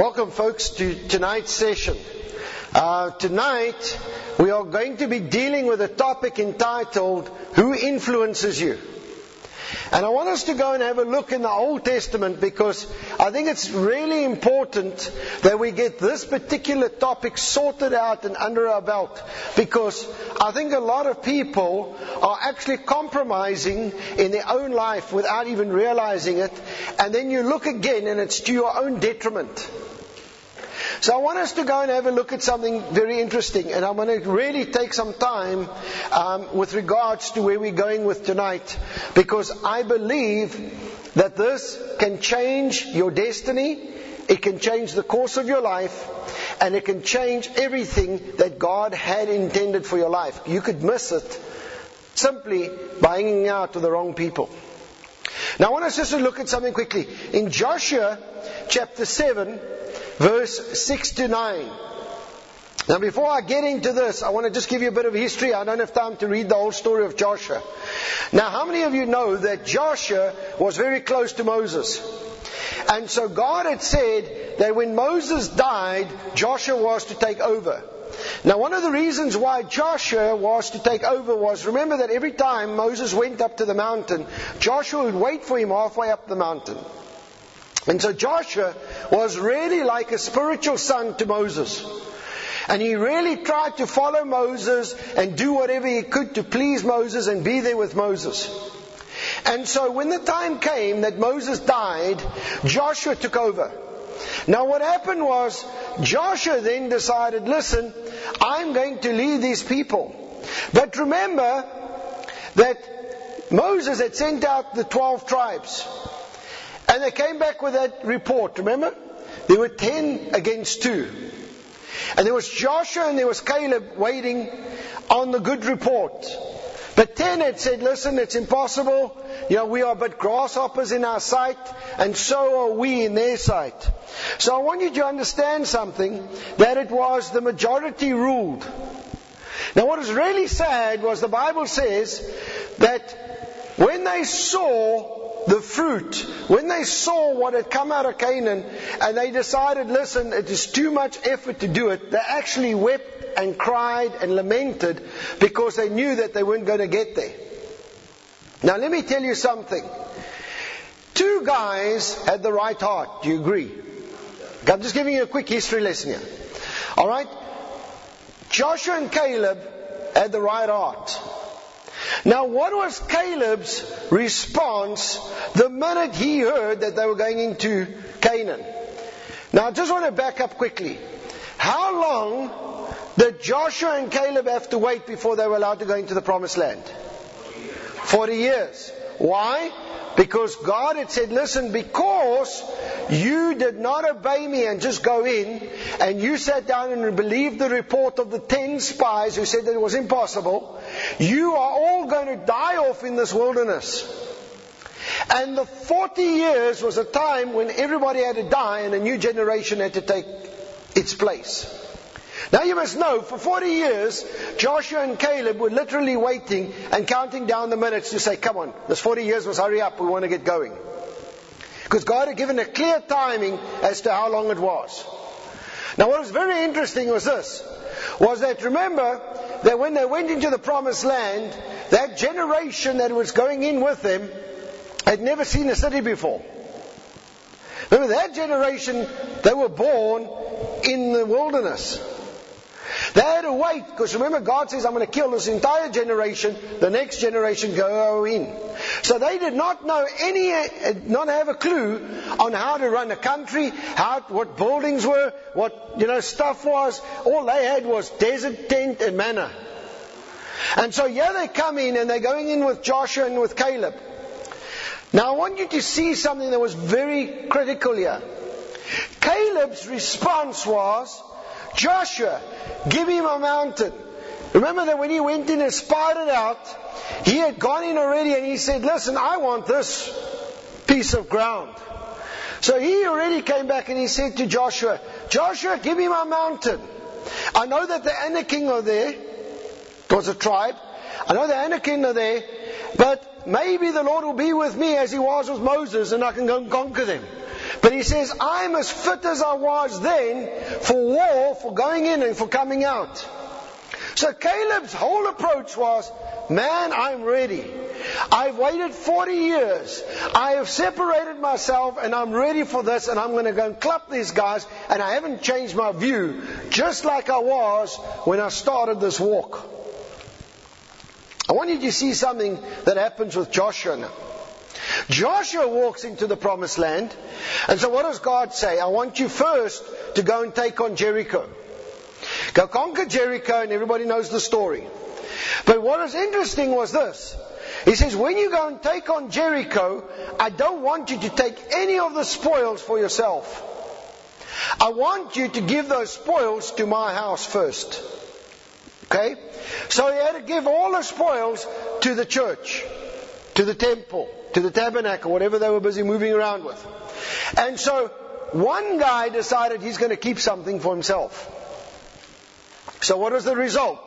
Welcome, folks, to tonight's session. Uh, tonight, we are going to be dealing with a topic entitled Who Influences You? And I want us to go and have a look in the Old Testament because I think it's really important that we get this particular topic sorted out and under our belt because I think a lot of people are actually compromising in their own life without even realizing it. And then you look again and it's to your own detriment. So I want us to go and have a look at something very interesting, and I'm going to really take some time um, with regards to where we're going with tonight, because I believe that this can change your destiny, it can change the course of your life, and it can change everything that God had intended for your life. You could miss it simply by hanging out with the wrong people. Now I want us just to look at something quickly. In Joshua chapter 7, verse 6 to 9. Now, before I get into this, I want to just give you a bit of history. I don't have time to read the whole story of Joshua. Now, how many of you know that Joshua was very close to Moses? And so God had said that when Moses died, Joshua was to take over. Now, one of the reasons why Joshua was to take over was remember that every time Moses went up to the mountain, Joshua would wait for him halfway up the mountain. And so Joshua was really like a spiritual son to Moses. And he really tried to follow Moses and do whatever he could to please Moses and be there with Moses. And so when the time came that Moses died, Joshua took over. Now what happened was, Joshua then decided, listen, I'm going to lead these people. But remember that Moses had sent out the 12 tribes. And they came back with that report, remember? There were 10 against 2. And there was Joshua and there was Caleb waiting on the good report. But 10 had said, listen, it's impossible. You know, we are but grasshoppers in our sight, and so are we in their sight. So I want you to understand something, that it was the majority ruled. Now what is really sad was the Bible says that when they saw the fruit, when they saw what had come out of Canaan and they decided, listen, it is too much effort to do it, they actually wept and cried and lamented because they knew that they weren't going to get there. Now let me tell you something. Two guys had the right heart. Do you agree? I'm just giving you a quick history lesson here. Alright? Joshua and Caleb had the right heart. Now, what was Caleb's response the minute he heard that they were going into Canaan? Now, I just want to back up quickly. How long did Joshua and Caleb have to wait before they were allowed to go into the promised land? 40 years. Why? Because God had said, listen, because you did not obey me and just go in, and you sat down and believed the report of the ten spies who said that it was impossible, you are all going to die off in this wilderness. And the 40 years was a time when everybody had to die and a new generation had to take its place. Now you must know, for 40 years, Joshua and Caleb were literally waiting and counting down the minutes to say, come on, this 40 years must hurry up, we want to get going. Because God had given a clear timing as to how long it was. Now what was very interesting was this, was that remember that when they went into the promised land, that generation that was going in with them had never seen a city before. Remember that generation, they were born in the wilderness. They had to wait because remember God says I'm going to kill this entire generation, the next generation go in. So they did not know any, uh, not have a clue on how to run a country, how, what buildings were, what, you know, stuff was. All they had was desert tent and manna. And so yeah, they come in and they're going in with Joshua and with Caleb. Now I want you to see something that was very critical here. Caleb's response was, Joshua, give him a mountain. Remember that when he went in and it out, he had gone in already and he said, listen, I want this piece of ground. So he already came back and he said to Joshua, Joshua, give me my mountain. I know that the Anakim are there. It was a tribe. I know the Anakim are there, but maybe the Lord will be with me as he was with Moses and I can go and conquer them. But he says, I'm as fit as I was then for war, for going in and for coming out. So Caleb's whole approach was, man, I'm ready. I've waited 40 years. I have separated myself and I'm ready for this and I'm going to go and clap these guys and I haven't changed my view just like I was when I started this walk. I want you to see something that happens with Joshua now. Joshua walks into the promised land. And so what does God say? I want you first to go and take on Jericho. Go conquer Jericho and everybody knows the story. But what is interesting was this. He says, when you go and take on Jericho, I don't want you to take any of the spoils for yourself. I want you to give those spoils to my house first. Okay? So he had to give all the spoils to the church, to the temple, to the tabernacle, whatever they were busy moving around with. And so one guy decided he's going to keep something for himself. So what was the result?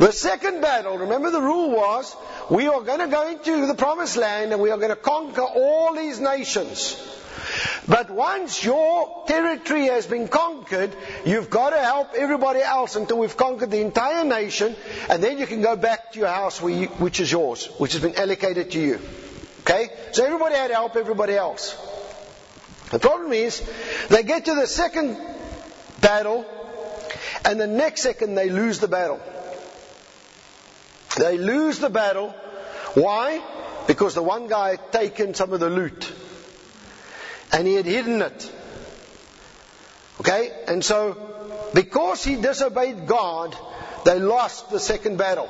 The second battle, remember the rule was, we are going to go into the promised land and we are going to conquer all these nations. But once your territory has been conquered, you've got to help everybody else until we've conquered the entire nation, and then you can go back to your house you, which is yours, which has been allocated to you. Okay? So everybody had to help everybody else. The problem is, they get to the second battle, and the next second they lose the battle. They lose the battle. Why? Because the one guy had taken some of the loot and he had hidden it. Okay? And so, because he disobeyed God, they lost the second battle.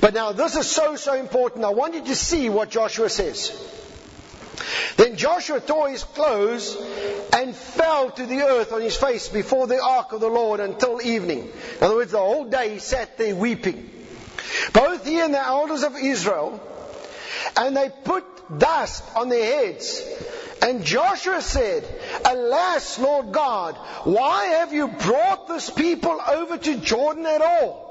But now this is so, so important. I want you to see what Joshua says. Then Joshua tore his clothes and fell to the earth on his face before the ark of the Lord until evening. In other words, the whole day he sat there weeping. Both he and the elders of Israel, and they put dust on their heads and Joshua said, Alas, Lord God, why have you brought this people over to Jordan at all?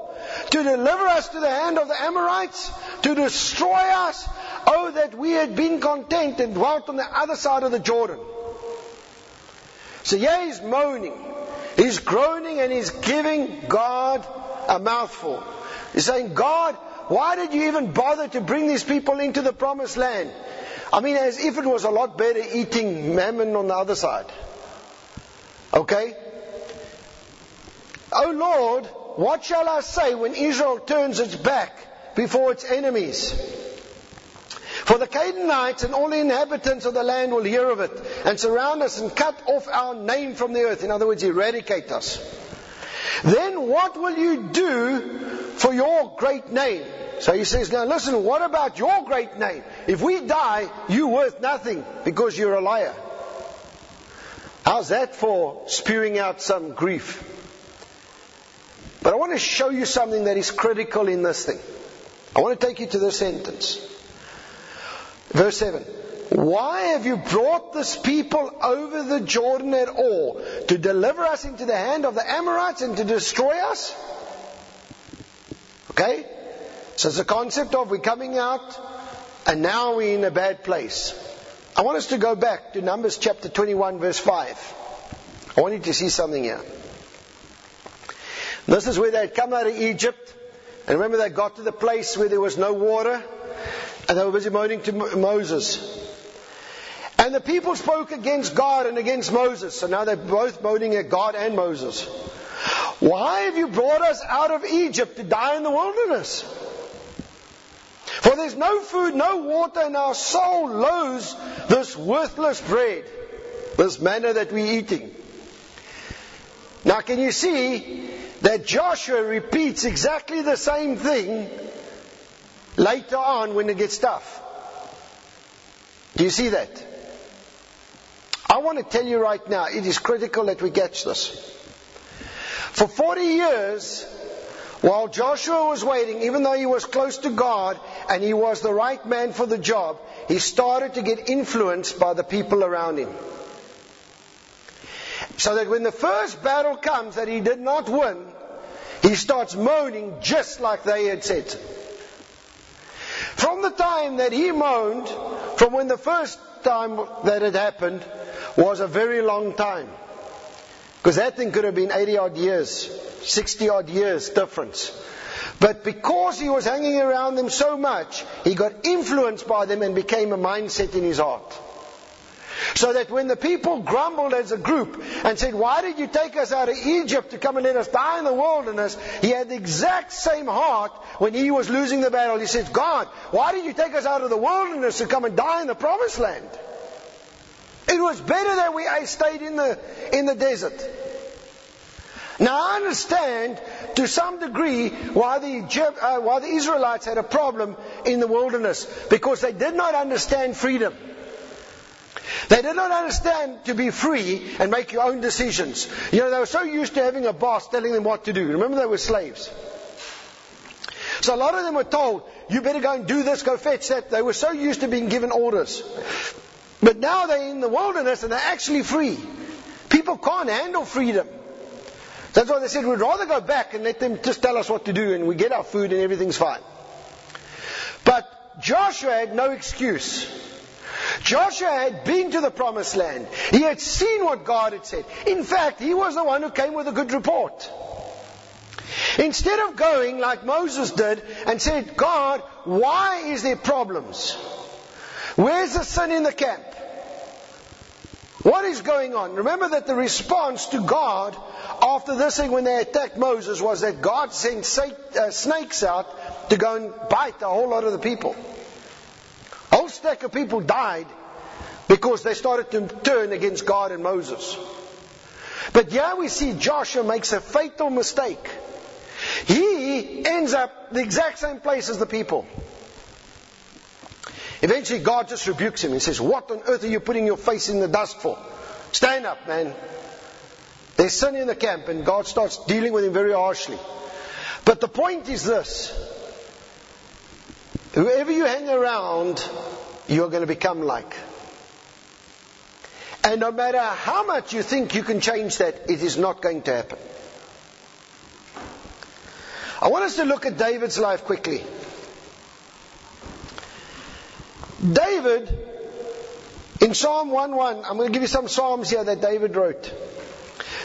To deliver us to the hand of the Amorites? To destroy us? Oh, that we had been content and dwelt on the other side of the Jordan. So yeah, he's moaning. He's groaning and he's giving God a mouthful. He's saying, God, why did you even bother to bring these people into the promised land? I mean, as if it was a lot better eating manna on the other side. Okay? Oh Lord, what shall I say when Israel turns its back before its enemies? For the Canaanites and all the inhabitants of the land will hear of it and surround us and cut off our name from the earth. In other words, eradicate us. Then what will you do for your great name? So he says, now listen, what about your great name? If we die, you're worth nothing because you're a liar. How's that for spewing out some grief? But I want to show you something that is critical in this thing. I want to take you to this sentence. Verse 7. Why have you brought this people over the Jordan at all? To deliver us into the hand of the Amorites and to destroy us? Okay? So it's a concept of we're coming out and now we're in a bad place. I want us to go back to Numbers chapter 21 verse 5. I want you to see something here. This is where they had come out of Egypt. And remember they got to the place where there was no water. And they were busy moaning to Moses. And the people spoke against God and against Moses. So now they're both moaning at God and Moses. Why have you brought us out of Egypt to die in the wilderness? For there's no food, no water, and our soul loathes this worthless bread, this manna that we're eating. Now, can you see that Joshua repeats exactly the same thing later on when it gets tough? Do you see that? I want to tell you right now, it is critical that we catch this. For 40 years, while Joshua was waiting, even though he was close to God and he was the right man for the job, he started to get influenced by the people around him. So that when the first battle comes that he did not win, he starts moaning just like they had said. From the time that he moaned, from when the first time that it happened was a very long time. Because that thing could have been 80 odd years, 60 odd years difference. But because he was hanging around them so much, he got influenced by them and became a mindset in his heart. So that when the people grumbled as a group and said, Why did you take us out of Egypt to come and let us die in the wilderness? He had the exact same heart when he was losing the battle. He said, God, why did you take us out of the wilderness to come and die in the promised land? It was better that we stayed in the, in the desert. Now I understand to some degree why the, uh, why the Israelites had a problem in the wilderness because they did not understand freedom. They did not understand to be free and make your own decisions. You know, they were so used to having a boss telling them what to do. Remember, they were slaves. So a lot of them were told, you better go and do this, go fetch that. They were so used to being given orders. But now they're in the wilderness and they're actually free. People can't handle freedom. That's why they said we'd rather go back and let them just tell us what to do and we get our food and everything's fine. But Joshua had no excuse. Joshua had been to the promised land. He had seen what God had said. In fact, he was the one who came with a good report. Instead of going like Moses did and said, God, why is there problems? Where's the sin in the camp? What is going on? Remember that the response to God after this thing when they attacked Moses was that God sent uh, snakes out to go and bite a whole lot of the people. A whole stack of people died because they started to turn against God and Moses. But yeah, we see Joshua makes a fatal mistake. He ends up the exact same place as the people. Eventually, God just rebukes him and says, What on earth are you putting your face in the dust for? Stand up, man. There's sin in the camp, and God starts dealing with him very harshly. But the point is this whoever you hang around, you're going to become like. And no matter how much you think you can change that, it is not going to happen. I want us to look at David's life quickly. David, in Psalm 1:1, I'm going to give you some Psalms here that David wrote.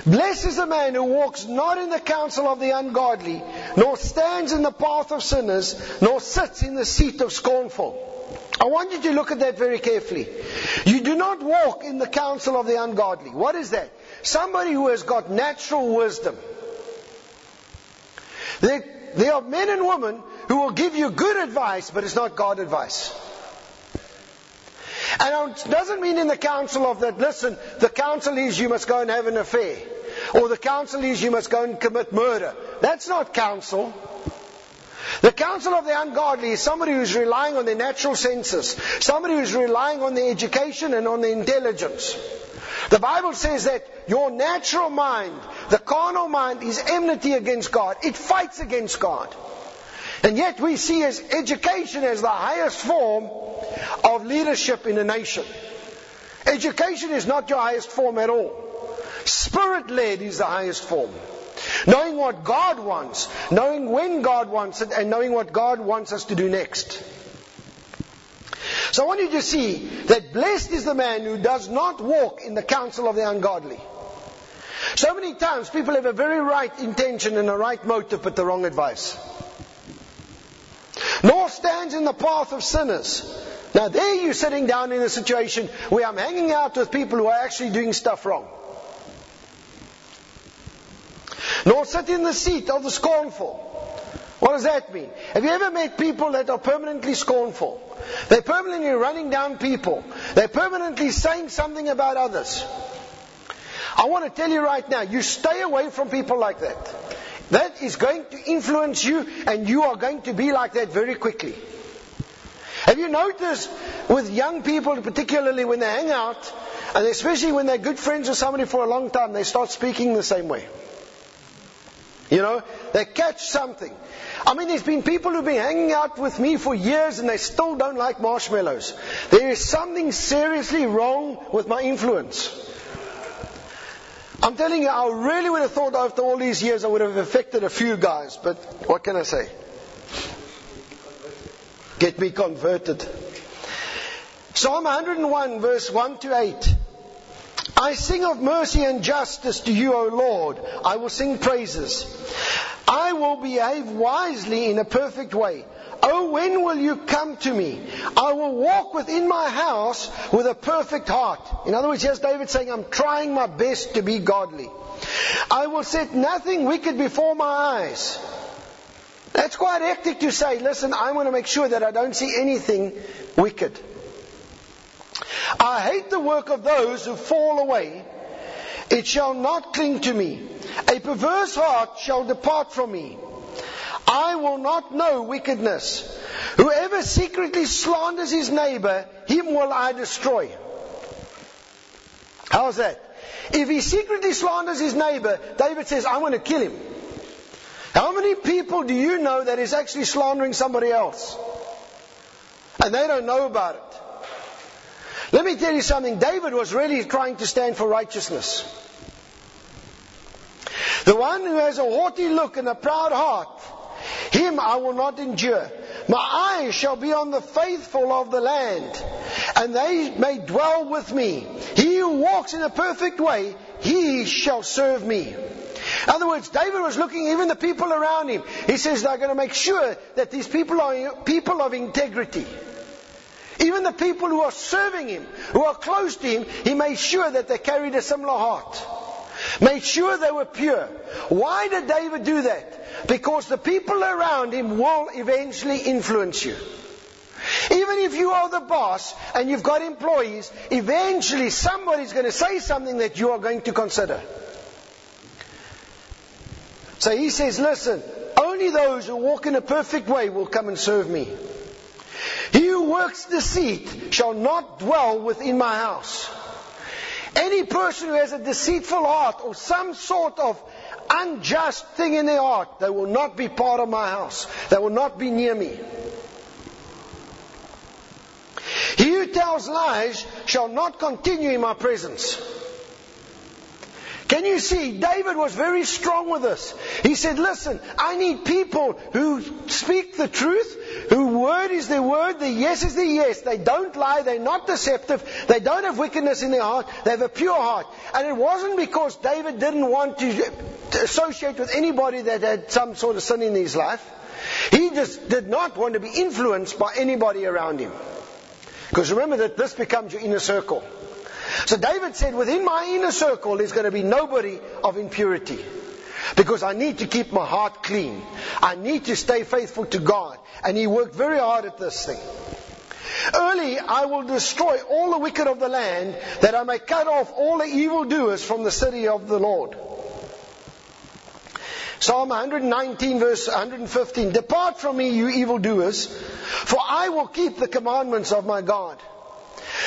Blessed is the man who walks not in the counsel of the ungodly, nor stands in the path of sinners, nor sits in the seat of scornful. I want you to look at that very carefully. You do not walk in the counsel of the ungodly. What is that? Somebody who has got natural wisdom. There, there are men and women who will give you good advice, but it's not God advice. And it doesn't mean in the counsel of that, listen, the counsel is you must go and have an affair. Or the counsel is you must go and commit murder. That's not counsel. The counsel of the ungodly is somebody who's relying on their natural senses, somebody who's relying on their education and on their intelligence. The Bible says that your natural mind, the carnal mind, is enmity against God. It fights against God. And yet we see as education as the highest form of leadership in a nation. Education is not your highest form at all. Spirit led is the highest form. Knowing what God wants, knowing when God wants it, and knowing what God wants us to do next. So I want you to see that blessed is the man who does not walk in the counsel of the ungodly. So many times people have a very right intention and a right motive, but the wrong advice. Nor stands in the path of sinners. Now there you're sitting down in a situation where I'm hanging out with people who are actually doing stuff wrong. Nor sit in the seat of the scornful. What does that mean? Have you ever met people that are permanently scornful? They're permanently running down people. They're permanently saying something about others. I want to tell you right now, you stay away from people like that. That is going to influence you, and you are going to be like that very quickly. Have you noticed with young people, particularly when they hang out, and especially when they're good friends with somebody for a long time, they start speaking the same way? You know, they catch something. I mean, there's been people who've been hanging out with me for years and they still don't like marshmallows. There is something seriously wrong with my influence. I'm telling you, I really would have thought after all these years I would have affected a few guys, but what can I say? Get me converted. Psalm 101, verse 1 to 8. I sing of mercy and justice to you, O Lord. I will sing praises. I will behave wisely in a perfect way. Oh, when will you come to me? I will walk within my house with a perfect heart. In other words, here's David saying, I'm trying my best to be godly. I will set nothing wicked before my eyes. That's quite hectic to say, listen, I want to make sure that I don't see anything wicked. I hate the work of those who fall away. It shall not cling to me. A perverse heart shall depart from me. I will not know wickedness. Whoever secretly slanders his neighbor, him will I destroy. How's that? If he secretly slanders his neighbor, David says, I'm going to kill him. How many people do you know that is actually slandering somebody else? And they don't know about it. Let me tell you something. David was really trying to stand for righteousness. The one who has a haughty look and a proud heart, him I will not endure. My eyes shall be on the faithful of the land, and they may dwell with me. He who walks in a perfect way, he shall serve me. In other words, David was looking even the people around him. He says they're going to make sure that these people are people of integrity. Even the people who are serving him, who are close to him, he made sure that they carried a similar heart. Made sure they were pure. Why did David do that? Because the people around him will eventually influence you. Even if you are the boss and you've got employees, eventually somebody's going to say something that you are going to consider. So he says, listen, only those who walk in a perfect way will come and serve me. He who works deceit shall not dwell within my house. Any person who has a deceitful heart or some sort of unjust thing in their heart, they will not be part of my house. They will not be near me. He who tells lies shall not continue in my presence. Can you see? David was very strong with this. He said, listen, I need people who speak the truth, whose word is their word, the yes is their yes. They don't lie, they're not deceptive, they don't have wickedness in their heart, they have a pure heart. And it wasn't because David didn't want to, to associate with anybody that had some sort of sin in his life. He just did not want to be influenced by anybody around him. Because remember that this becomes your inner circle. So David said, within my inner circle there's going to be nobody of impurity. Because I need to keep my heart clean. I need to stay faithful to God. And he worked very hard at this thing. Early I will destroy all the wicked of the land, that I may cut off all the evildoers from the city of the Lord. Psalm 119 verse 115. Depart from me, you evildoers, for I will keep the commandments of my God.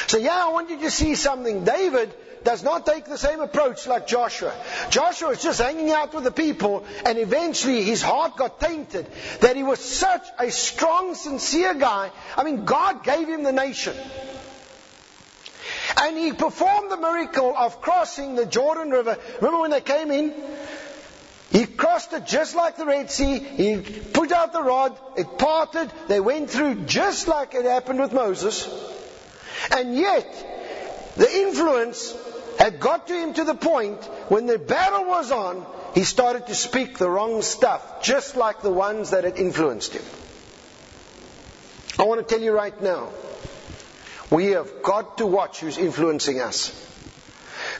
So yeah, I want you to see something. David does not take the same approach like Joshua. Joshua is just hanging out with the people and eventually his heart got tainted that he was such a strong, sincere guy. I mean, God gave him the nation. And he performed the miracle of crossing the Jordan River. Remember when they came in? He crossed it just like the Red Sea. He put out the rod. It parted. They went through just like it happened with Moses. And yet, the influence had got to him to the point when the battle was on, he started to speak the wrong stuff, just like the ones that had influenced him. I want to tell you right now, we have got to watch who's influencing us.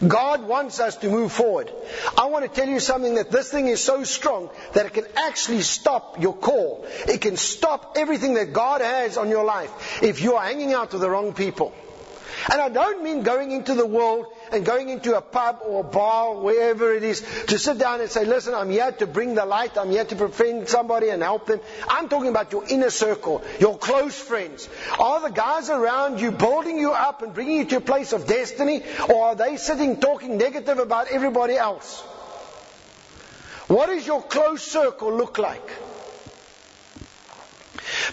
God wants us to move forward. I want to tell you something that this thing is so strong that it can actually stop your call. It can stop everything that God has on your life if you are hanging out with the wrong people. And I don't mean going into the world and going into a pub or a bar, wherever it is, to sit down and say, listen, I'm here to bring the light, I'm here to befriend somebody and help them. I'm talking about your inner circle, your close friends. Are the guys around you building you up and bringing you to a place of destiny, or are they sitting talking negative about everybody else? What does your close circle look like?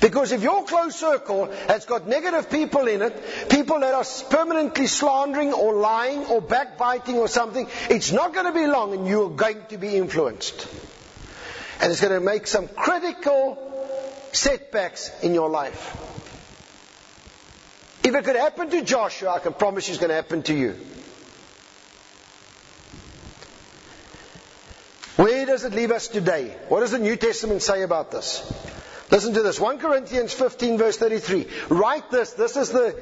Because if your close circle has got negative people in it, people that are permanently slandering or lying or backbiting or something, it's not going to be long and you're going to be influenced. And it's going to make some critical setbacks in your life. If it could happen to Joshua, I can promise you it's going to happen to you. Where does it leave us today? What does the New Testament say about this? Listen to this. 1 Corinthians 15 verse 33. Write this. This is the,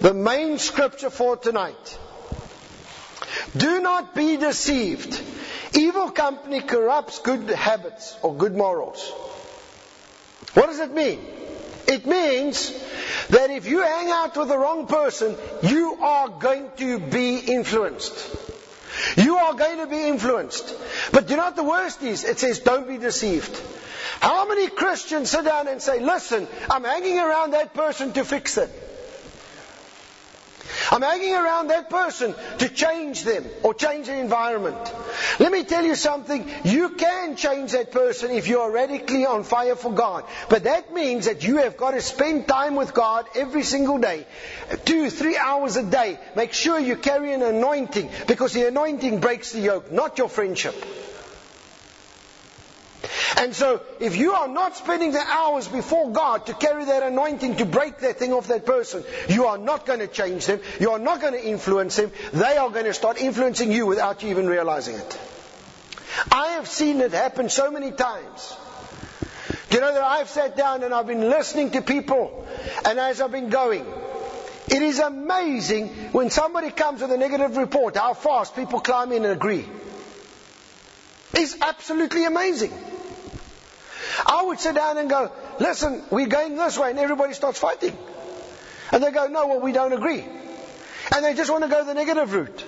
the main scripture for tonight. Do not be deceived. Evil company corrupts good habits or good morals. What does it mean? It means that if you hang out with the wrong person, you are going to be influenced. You are going to be influenced. But do you know what the worst is? It says, don't be deceived. How many Christians sit down and say, listen, I'm hanging around that person to fix it. I'm hanging around that person to change them or change the environment. Let me tell you something. You can change that person if you are radically on fire for God. But that means that you have got to spend time with God every single day. Two, three hours a day. Make sure you carry an anointing because the anointing breaks the yoke, not your friendship. And so, if you are not spending the hours before God to carry that anointing to break that thing off that person, you are not going to change them. You are not going to influence them. They are going to start influencing you without you even realizing it. I have seen it happen so many times. Do you know that I've sat down and I've been listening to people, and as I've been going, it is amazing when somebody comes with a negative report how fast people climb in and agree. It's absolutely amazing. I would sit down and go, listen, we're going this way, and everybody starts fighting. And they go, no, well, we don't agree. And they just want to go the negative route.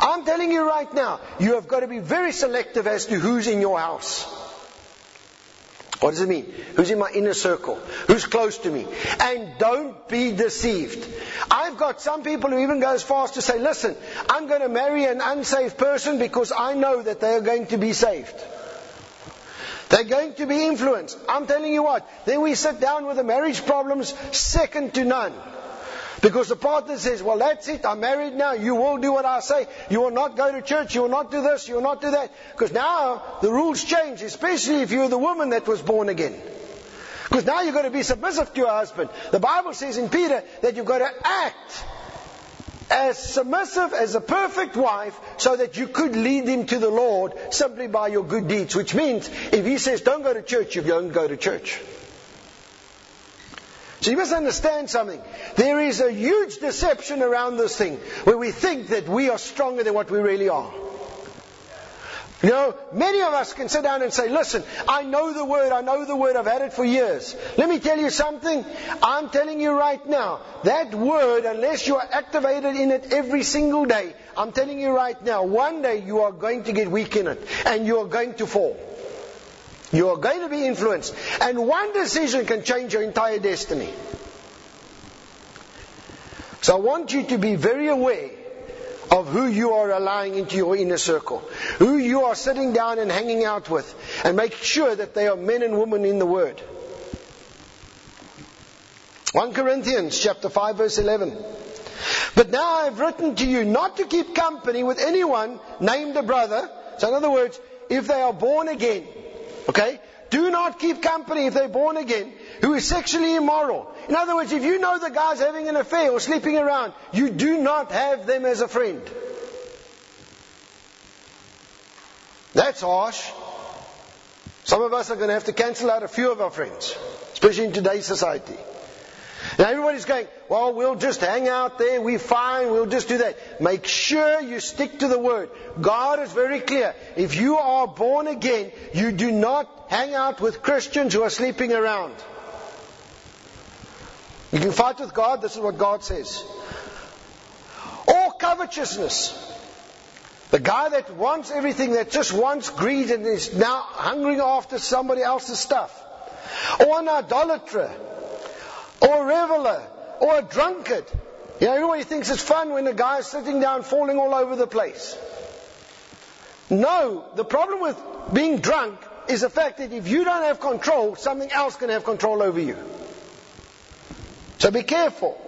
I'm telling you right now, you have got to be very selective as to who's in your house. What does it mean? Who's in my inner circle? Who's close to me? And don't be deceived. I've got some people who even go as far as to say, listen, I'm going to marry an unsaved person because I know that they are going to be saved. They're going to be influenced. I'm telling you what. Then we sit down with the marriage problems second to none. Because the partner says, well that's it, I'm married now, you will do what I say, you will not go to church, you will not do this, you will not do that. Because now the rules change, especially if you're the woman that was born again. Because now you've got to be submissive to your husband. The Bible says in Peter that you've got to act as submissive as a perfect wife so that you could lead him to the Lord simply by your good deeds. Which means if he says don't go to church, you don't go to church. So you must understand something. There is a huge deception around this thing where we think that we are stronger than what we really are. You know, many of us can sit down and say, listen, I know the word, I know the word, I've had it for years. Let me tell you something. I'm telling you right now, that word, unless you are activated in it every single day, I'm telling you right now, one day you are going to get weak in it and you are going to fall. You are going to be influenced. And one decision can change your entire destiny. So I want you to be very aware of who you are allowing into your inner circle, who you are sitting down and hanging out with, and make sure that they are men and women in the Word. 1 Corinthians chapter 5 verse 11. But now I have written to you not to keep company with anyone named a brother. So in other words, if they are born again, okay, do not keep company if they're born again, who is sexually immoral. In other words, if you know the guy's having an affair or sleeping around, you do not have them as a friend. That's harsh. Some of us are going to have to cancel out a few of our friends, especially in today's society. Now everybody's going, well, we'll just hang out there, we're fine, we'll just do that. Make sure you stick to the word. God is very clear. If you are born again, you do not hang out with Christians who are sleeping around. You can fight with God, this is what God says. Or covetousness. The guy that wants everything, that just wants greed and is now hungering after somebody else's stuff. Or an idolater. Or a reveler. Or a drunkard. You know, everybody thinks it's fun when a guy is sitting down falling all over the place. No, the problem with being drunk is the fact that if you don't have control, something else can have control over you. So be careful.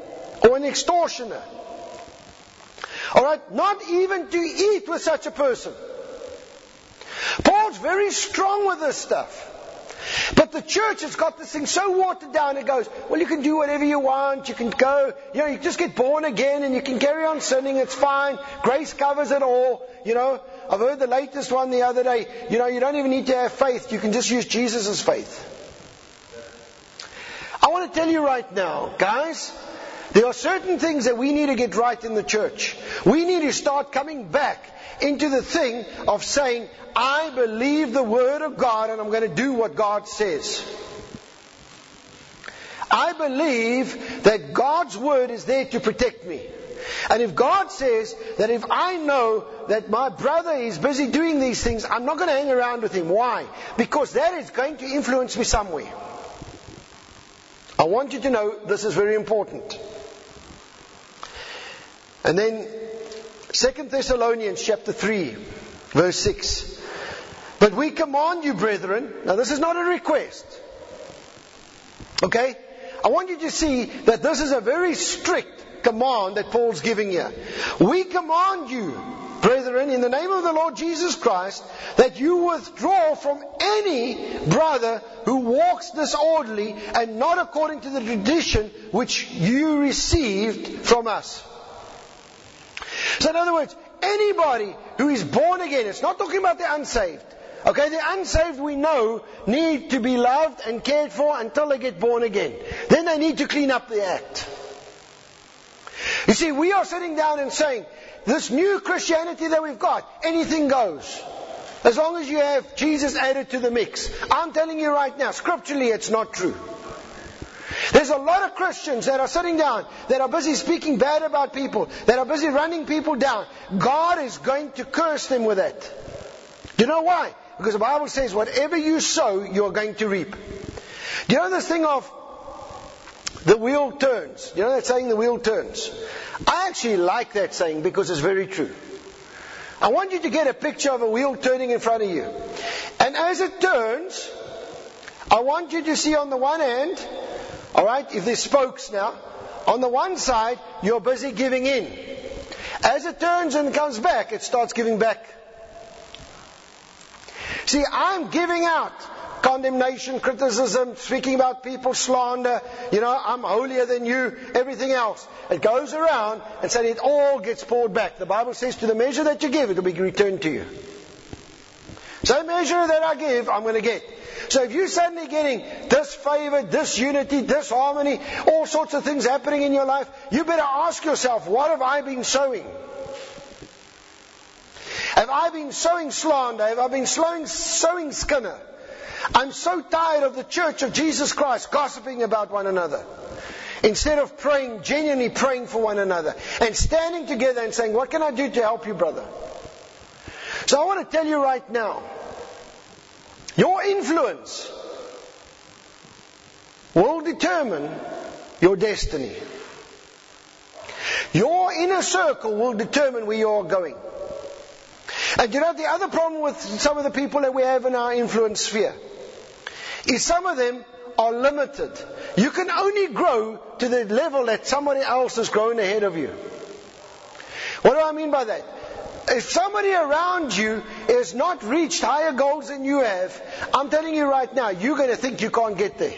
Or an extortioner. Alright, not even to eat with such a person. Paul's very strong with this stuff. But the church has got this thing so watered down, it goes, well, you can do whatever you want, you can go, you know, you just get born again and you can carry on sinning, it's fine, grace covers it all, you know. I've heard the latest one the other day, you know, you don't even need to have faith, you can just use Jesus' faith. I want to tell you right now, guys, there are certain things that we need to get right in the church. We need to start coming back into the thing of saying, I believe the Word of God and I'm going to do what God says. I believe that God's Word is there to protect me. And if God says that if I know that my brother is busy doing these things, I'm not going to hang around with him. Why? Because that is going to influence me somewhere. I want you to know this is very important. And then 2 Thessalonians chapter 3, verse 6. But we command you, brethren, now this is not a request. Okay? I want you to see that this is a very strict command that Paul's giving here. We command you, brethren, in the name of the Lord Jesus Christ, that you withdraw from any brother who walks disorderly and not according to the tradition which you received from us. So, in other words, anybody who is born again, it's not talking about the unsaved. Okay, the unsaved we know need to be loved and cared for until they get born again. Then they need to clean up the act. You see, we are sitting down and saying, this new Christianity that we've got, anything goes. As long as you have Jesus added to the mix. I'm telling you right now, scripturally it's not true. There's a lot of Christians that are sitting down, that are busy speaking bad about people, that are busy running people down. God is going to curse them with that. Do you know why? Because the Bible says, whatever you sow, you are going to reap. Do you know this thing of the wheel turns? You know that saying, the wheel turns? I actually like that saying because it's very true. I want you to get a picture of a wheel turning in front of you. And as it turns, I want you to see on the one hand Alright, if there's spokes now, on the one side, you're busy giving in. As it turns and comes back, it starts giving back. See, I'm giving out condemnation, criticism, speaking about people, slander, you know, I'm holier than you, everything else. It goes around and so it all gets poured back. The Bible says to the measure that you give, it will be returned to you. Same measure that I give, I'm going to get. So if you're suddenly getting disfavor, disunity, disharmony, all sorts of things happening in your life, you better ask yourself, what have I been sowing? Have I been sowing slander? Have I been sowing, sowing skinner? I'm so tired of the church of Jesus Christ gossiping about one another. Instead of praying, genuinely praying for one another and standing together and saying, What can I do to help you, brother? So I want to tell you right now your influence will determine your destiny. Your inner circle will determine where you're going. And you know, the other problem with some of the people that we have in our influence sphere is some of them are limited. You can only grow to the level that somebody else has grown ahead of you. What do I mean by that? If somebody around you has not reached higher goals than you have, I'm telling you right now, you're going to think you can't get there.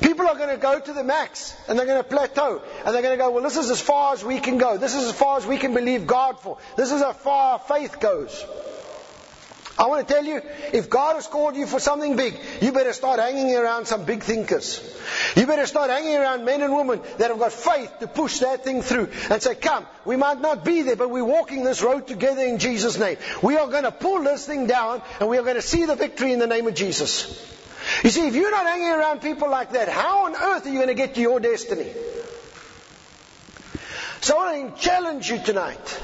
People are going to go to the max and they're going to plateau and they're going to go, well, this is as far as we can go. This is as far as we can believe God for. This is how far faith goes. I want to tell you, if God has called you for something big, you better start hanging around some big thinkers. You better start hanging around men and women that have got faith to push that thing through and say, come, we might not be there, but we're walking this road together in Jesus' name. We are going to pull this thing down and we are going to see the victory in the name of Jesus. You see, if you're not hanging around people like that, how on earth are you going to get to your destiny? So I want to challenge you tonight.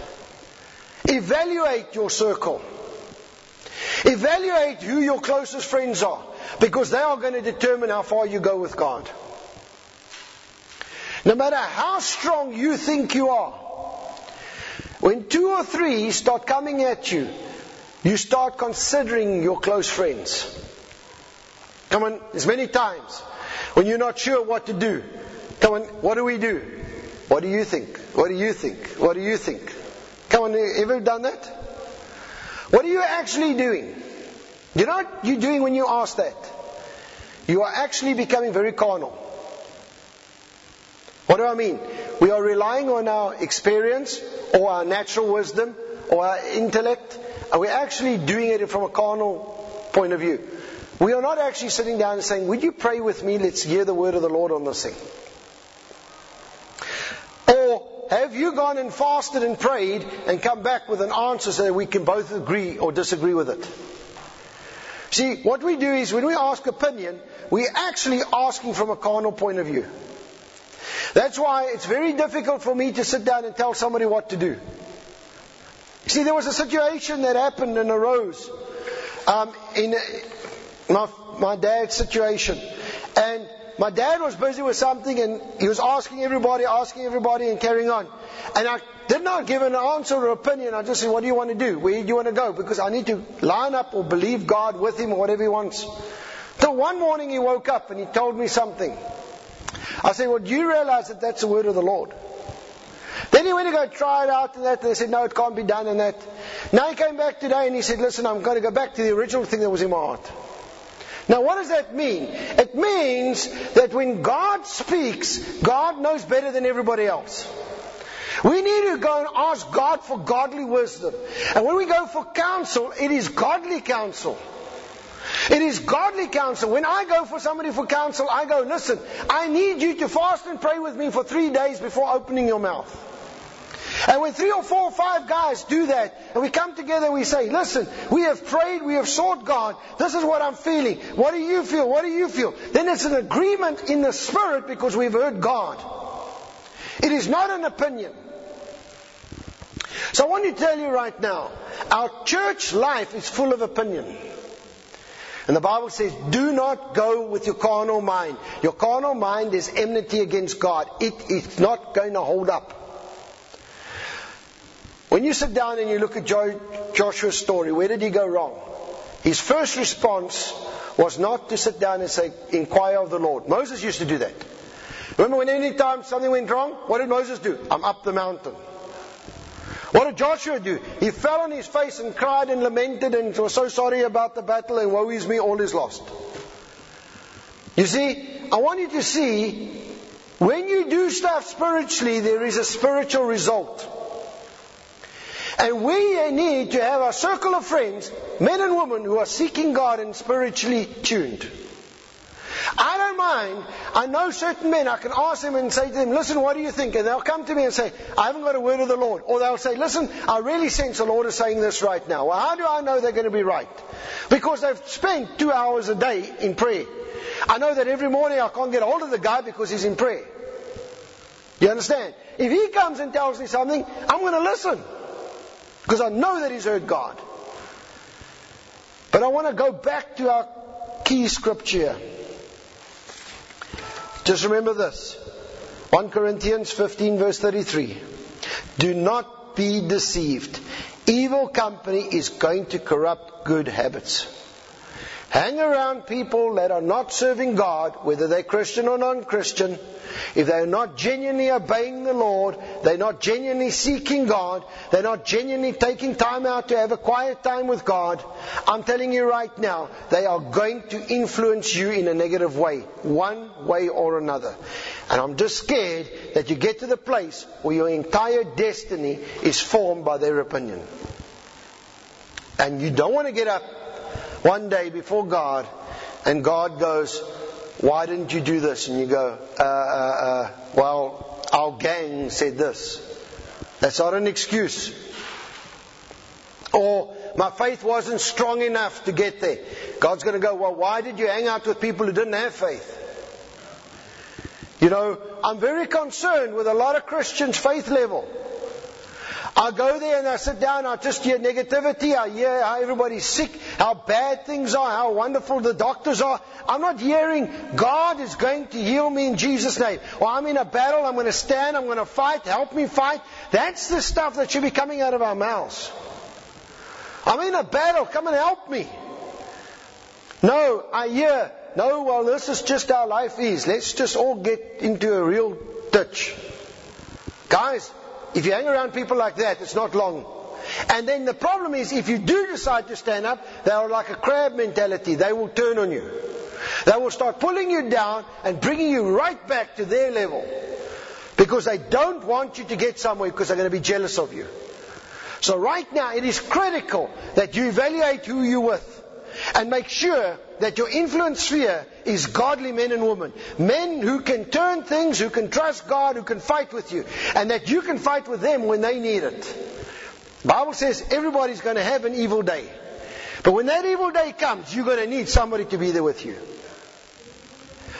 Evaluate your circle. Evaluate who your closest friends are because they are going to determine how far you go with God. No matter how strong you think you are, when two or three start coming at you, you start considering your close friends. Come on, there's many times when you're not sure what to do. Come on, what do we do? What do you think? What do you think? What do you think? Come on, ever done that? What are you actually doing? You know what you're doing when you ask that? you are actually becoming very carnal. What do I mean? We are relying on our experience or our natural wisdom or our intellect, and we're actually doing it from a carnal point of view. We are not actually sitting down and saying, Would you pray with me? Let's hear the word of the Lord on this thing. Or have you gone and fasted and prayed and come back with an answer so that we can both agree or disagree with it? See, what we do is when we ask opinion, we're actually asking from a carnal point of view. That's why it's very difficult for me to sit down and tell somebody what to do. See, there was a situation that happened and arose um, in my, my dad's situation. And my dad was busy with something and he was asking everybody, asking everybody and carrying on. And I did not give an answer or opinion. I just said, what do you want to do? Where do you want to go? Because I need to line up or believe God with him or whatever he wants. So one morning he woke up and he told me something. I said, well, do you realize that that's the word of the Lord? Then he went to go try it out and that, and they said, no, it can't be done and that. Now he came back today and he said, listen, I'm going to go back to the original thing that was in my heart. Now, what does that mean? It means that when God speaks, God knows better than everybody else. We need to go and ask God for godly wisdom. And when we go for counsel, it is godly counsel. It is godly counsel. When I go for somebody for counsel, I go, listen, I need you to fast and pray with me for three days before opening your mouth. And when three or four or five guys do that, and we come together, we say, listen, we have prayed, we have sought God, this is what I'm feeling. What do you feel? What do you feel? Then it's an agreement in the spirit because we've heard God. It is not an opinion. So I want to tell you right now, our church life is full of opinion. And the Bible says, do not go with your carnal mind. Your carnal mind is enmity against God. It is not going to hold up. When you sit down and you look at Joshua's story, where did he go wrong? His first response was not to sit down and say, inquire of the Lord. Moses used to do that. Remember when any time something went wrong, what did Moses do? I'm up the mountain. What did Joshua do? He fell on his face and cried and lamented and was so sorry about the battle and woe is me, all is lost. You see, I want you to see when you do stuff spiritually, there is a spiritual result. And we need to have a circle of friends, men and women who are seeking God and spiritually tuned. I don't mind. I know certain men, I can ask them and say to them, listen, what do you think? And they'll come to me and say, I haven't got a word of the Lord. Or they'll say, listen, I really sense the Lord is saying this right now. Well, how do I know they're going to be right? Because they've spent two hours a day in prayer. I know that every morning I can't get hold of the guy because he's in prayer. You understand? If he comes and tells me something, I'm going to listen. Because I know that he's heard God. But I want to go back to our key scripture. Just remember this 1 Corinthians 15, verse 33. Do not be deceived. Evil company is going to corrupt good habits. Hang around people that are not serving God, whether they're Christian or non Christian. If they're not genuinely obeying the Lord, they're not genuinely seeking God, they're not genuinely taking time out to have a quiet time with God, I'm telling you right now, they are going to influence you in a negative way, one way or another. And I'm just scared that you get to the place where your entire destiny is formed by their opinion. And you don't want to get up one day before God and God goes, why didn't you do this? And you go, uh, uh, uh, well, our gang said this. That's not an excuse. Or my faith wasn't strong enough to get there. God's going to go, well, why did you hang out with people who didn't have faith? You know, I'm very concerned with a lot of Christians' faith level. I go there and I sit down, I just hear negativity, I hear how everybody's sick, how bad things are, how wonderful the doctors are. I'm not hearing God is going to heal me in Jesus' name. Or I'm in a battle, I'm going to stand, I'm going to fight, help me fight. That's the stuff that should be coming out of our mouths. I'm in a battle, come and help me. No, I hear, no, well, this is just how life is. Let's just all get into a real ditch. Guys, if you hang around people like that, it's not long. And then the problem is, if you do decide to stand up, they are like a crab mentality. They will turn on you. They will start pulling you down and bringing you right back to their level. Because they don't want you to get somewhere because they're going to be jealous of you. So right now it is critical that you evaluate who you're with and make sure that your influence sphere is godly men and women. Men who can turn things, who can trust God, who can fight with you, and that you can fight with them when they need it. Bible says everybody's going to have an evil day. But when that evil day comes, you're going to need somebody to be there with you.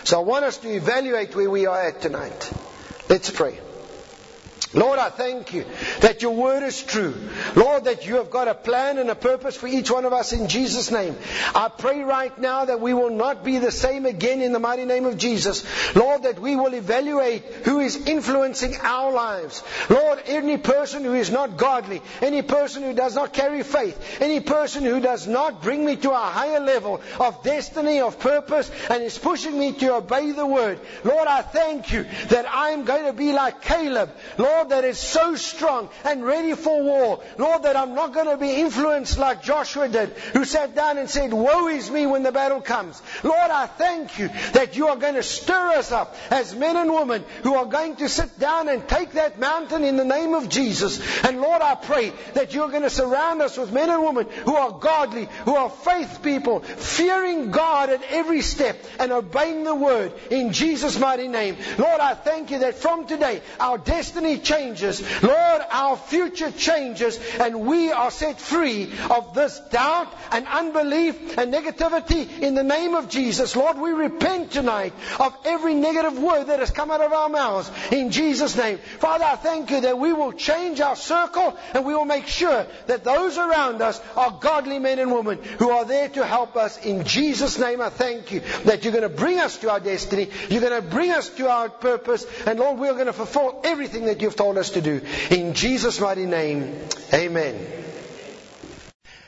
So I want us to evaluate where we are at tonight. Let's pray. Lord, I thank you that your word is true. Lord, that you have got a plan and a purpose for each one of us in Jesus' name. I pray right now that we will not be the same again in the mighty name of Jesus. Lord, that we will evaluate who is influencing our lives. Lord, any person who is not godly, any person who does not carry faith, any person who does not bring me to a higher level of destiny, of purpose, and is pushing me to obey the word. Lord, I thank you that I am going to be like Caleb. Lord, Lord, that is so strong and ready for war. Lord, that I'm not going to be influenced like Joshua did, who sat down and said, Woe is me when the battle comes. Lord, I thank you that you are going to stir us up as men and women who are going to sit down and take that mountain in the name of Jesus. And Lord, I pray that you're going to surround us with men and women who are godly, who are faith people, fearing God at every step and obeying the word in Jesus' mighty name. Lord, I thank you that from today our destiny changes changes. Lord, our future changes and we are set free of this doubt and unbelief and negativity in the name of Jesus. Lord, we repent tonight of every negative word that has come out of our mouths in Jesus' name. Father, I thank you that we will change our circle and we will make sure that those around us are godly men and women who are there to help us. In Jesus' name, I thank you that you're going to bring us to our destiny. You're going to bring us to our purpose. And Lord, we're going to fulfill everything that you've told us to do. In Jesus' mighty name, amen.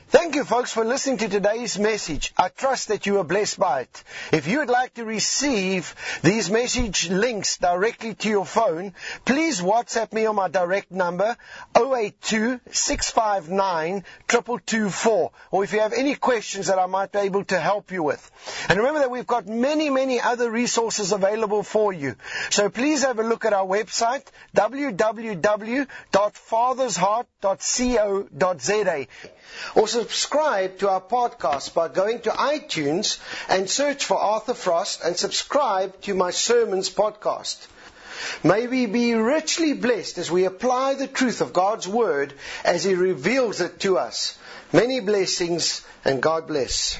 Thank you, folks, for listening to today's message. I trust that you were blessed by it. If you would like to receive these message links directly to your phone, please WhatsApp me on my direct number 082 659 2224. Or if you have any questions that I might be able to help you with. And remember that we've got many, many other resources available for you. So please have a look at our website, www.fathersheart.co.za. Or subscribe to our podcast by going to iTunes and search for Arthur Frost and subscribe to my sermons podcast. May we be richly blessed as we apply the truth of God's Word as He reveals it to us. Many blessings and God bless.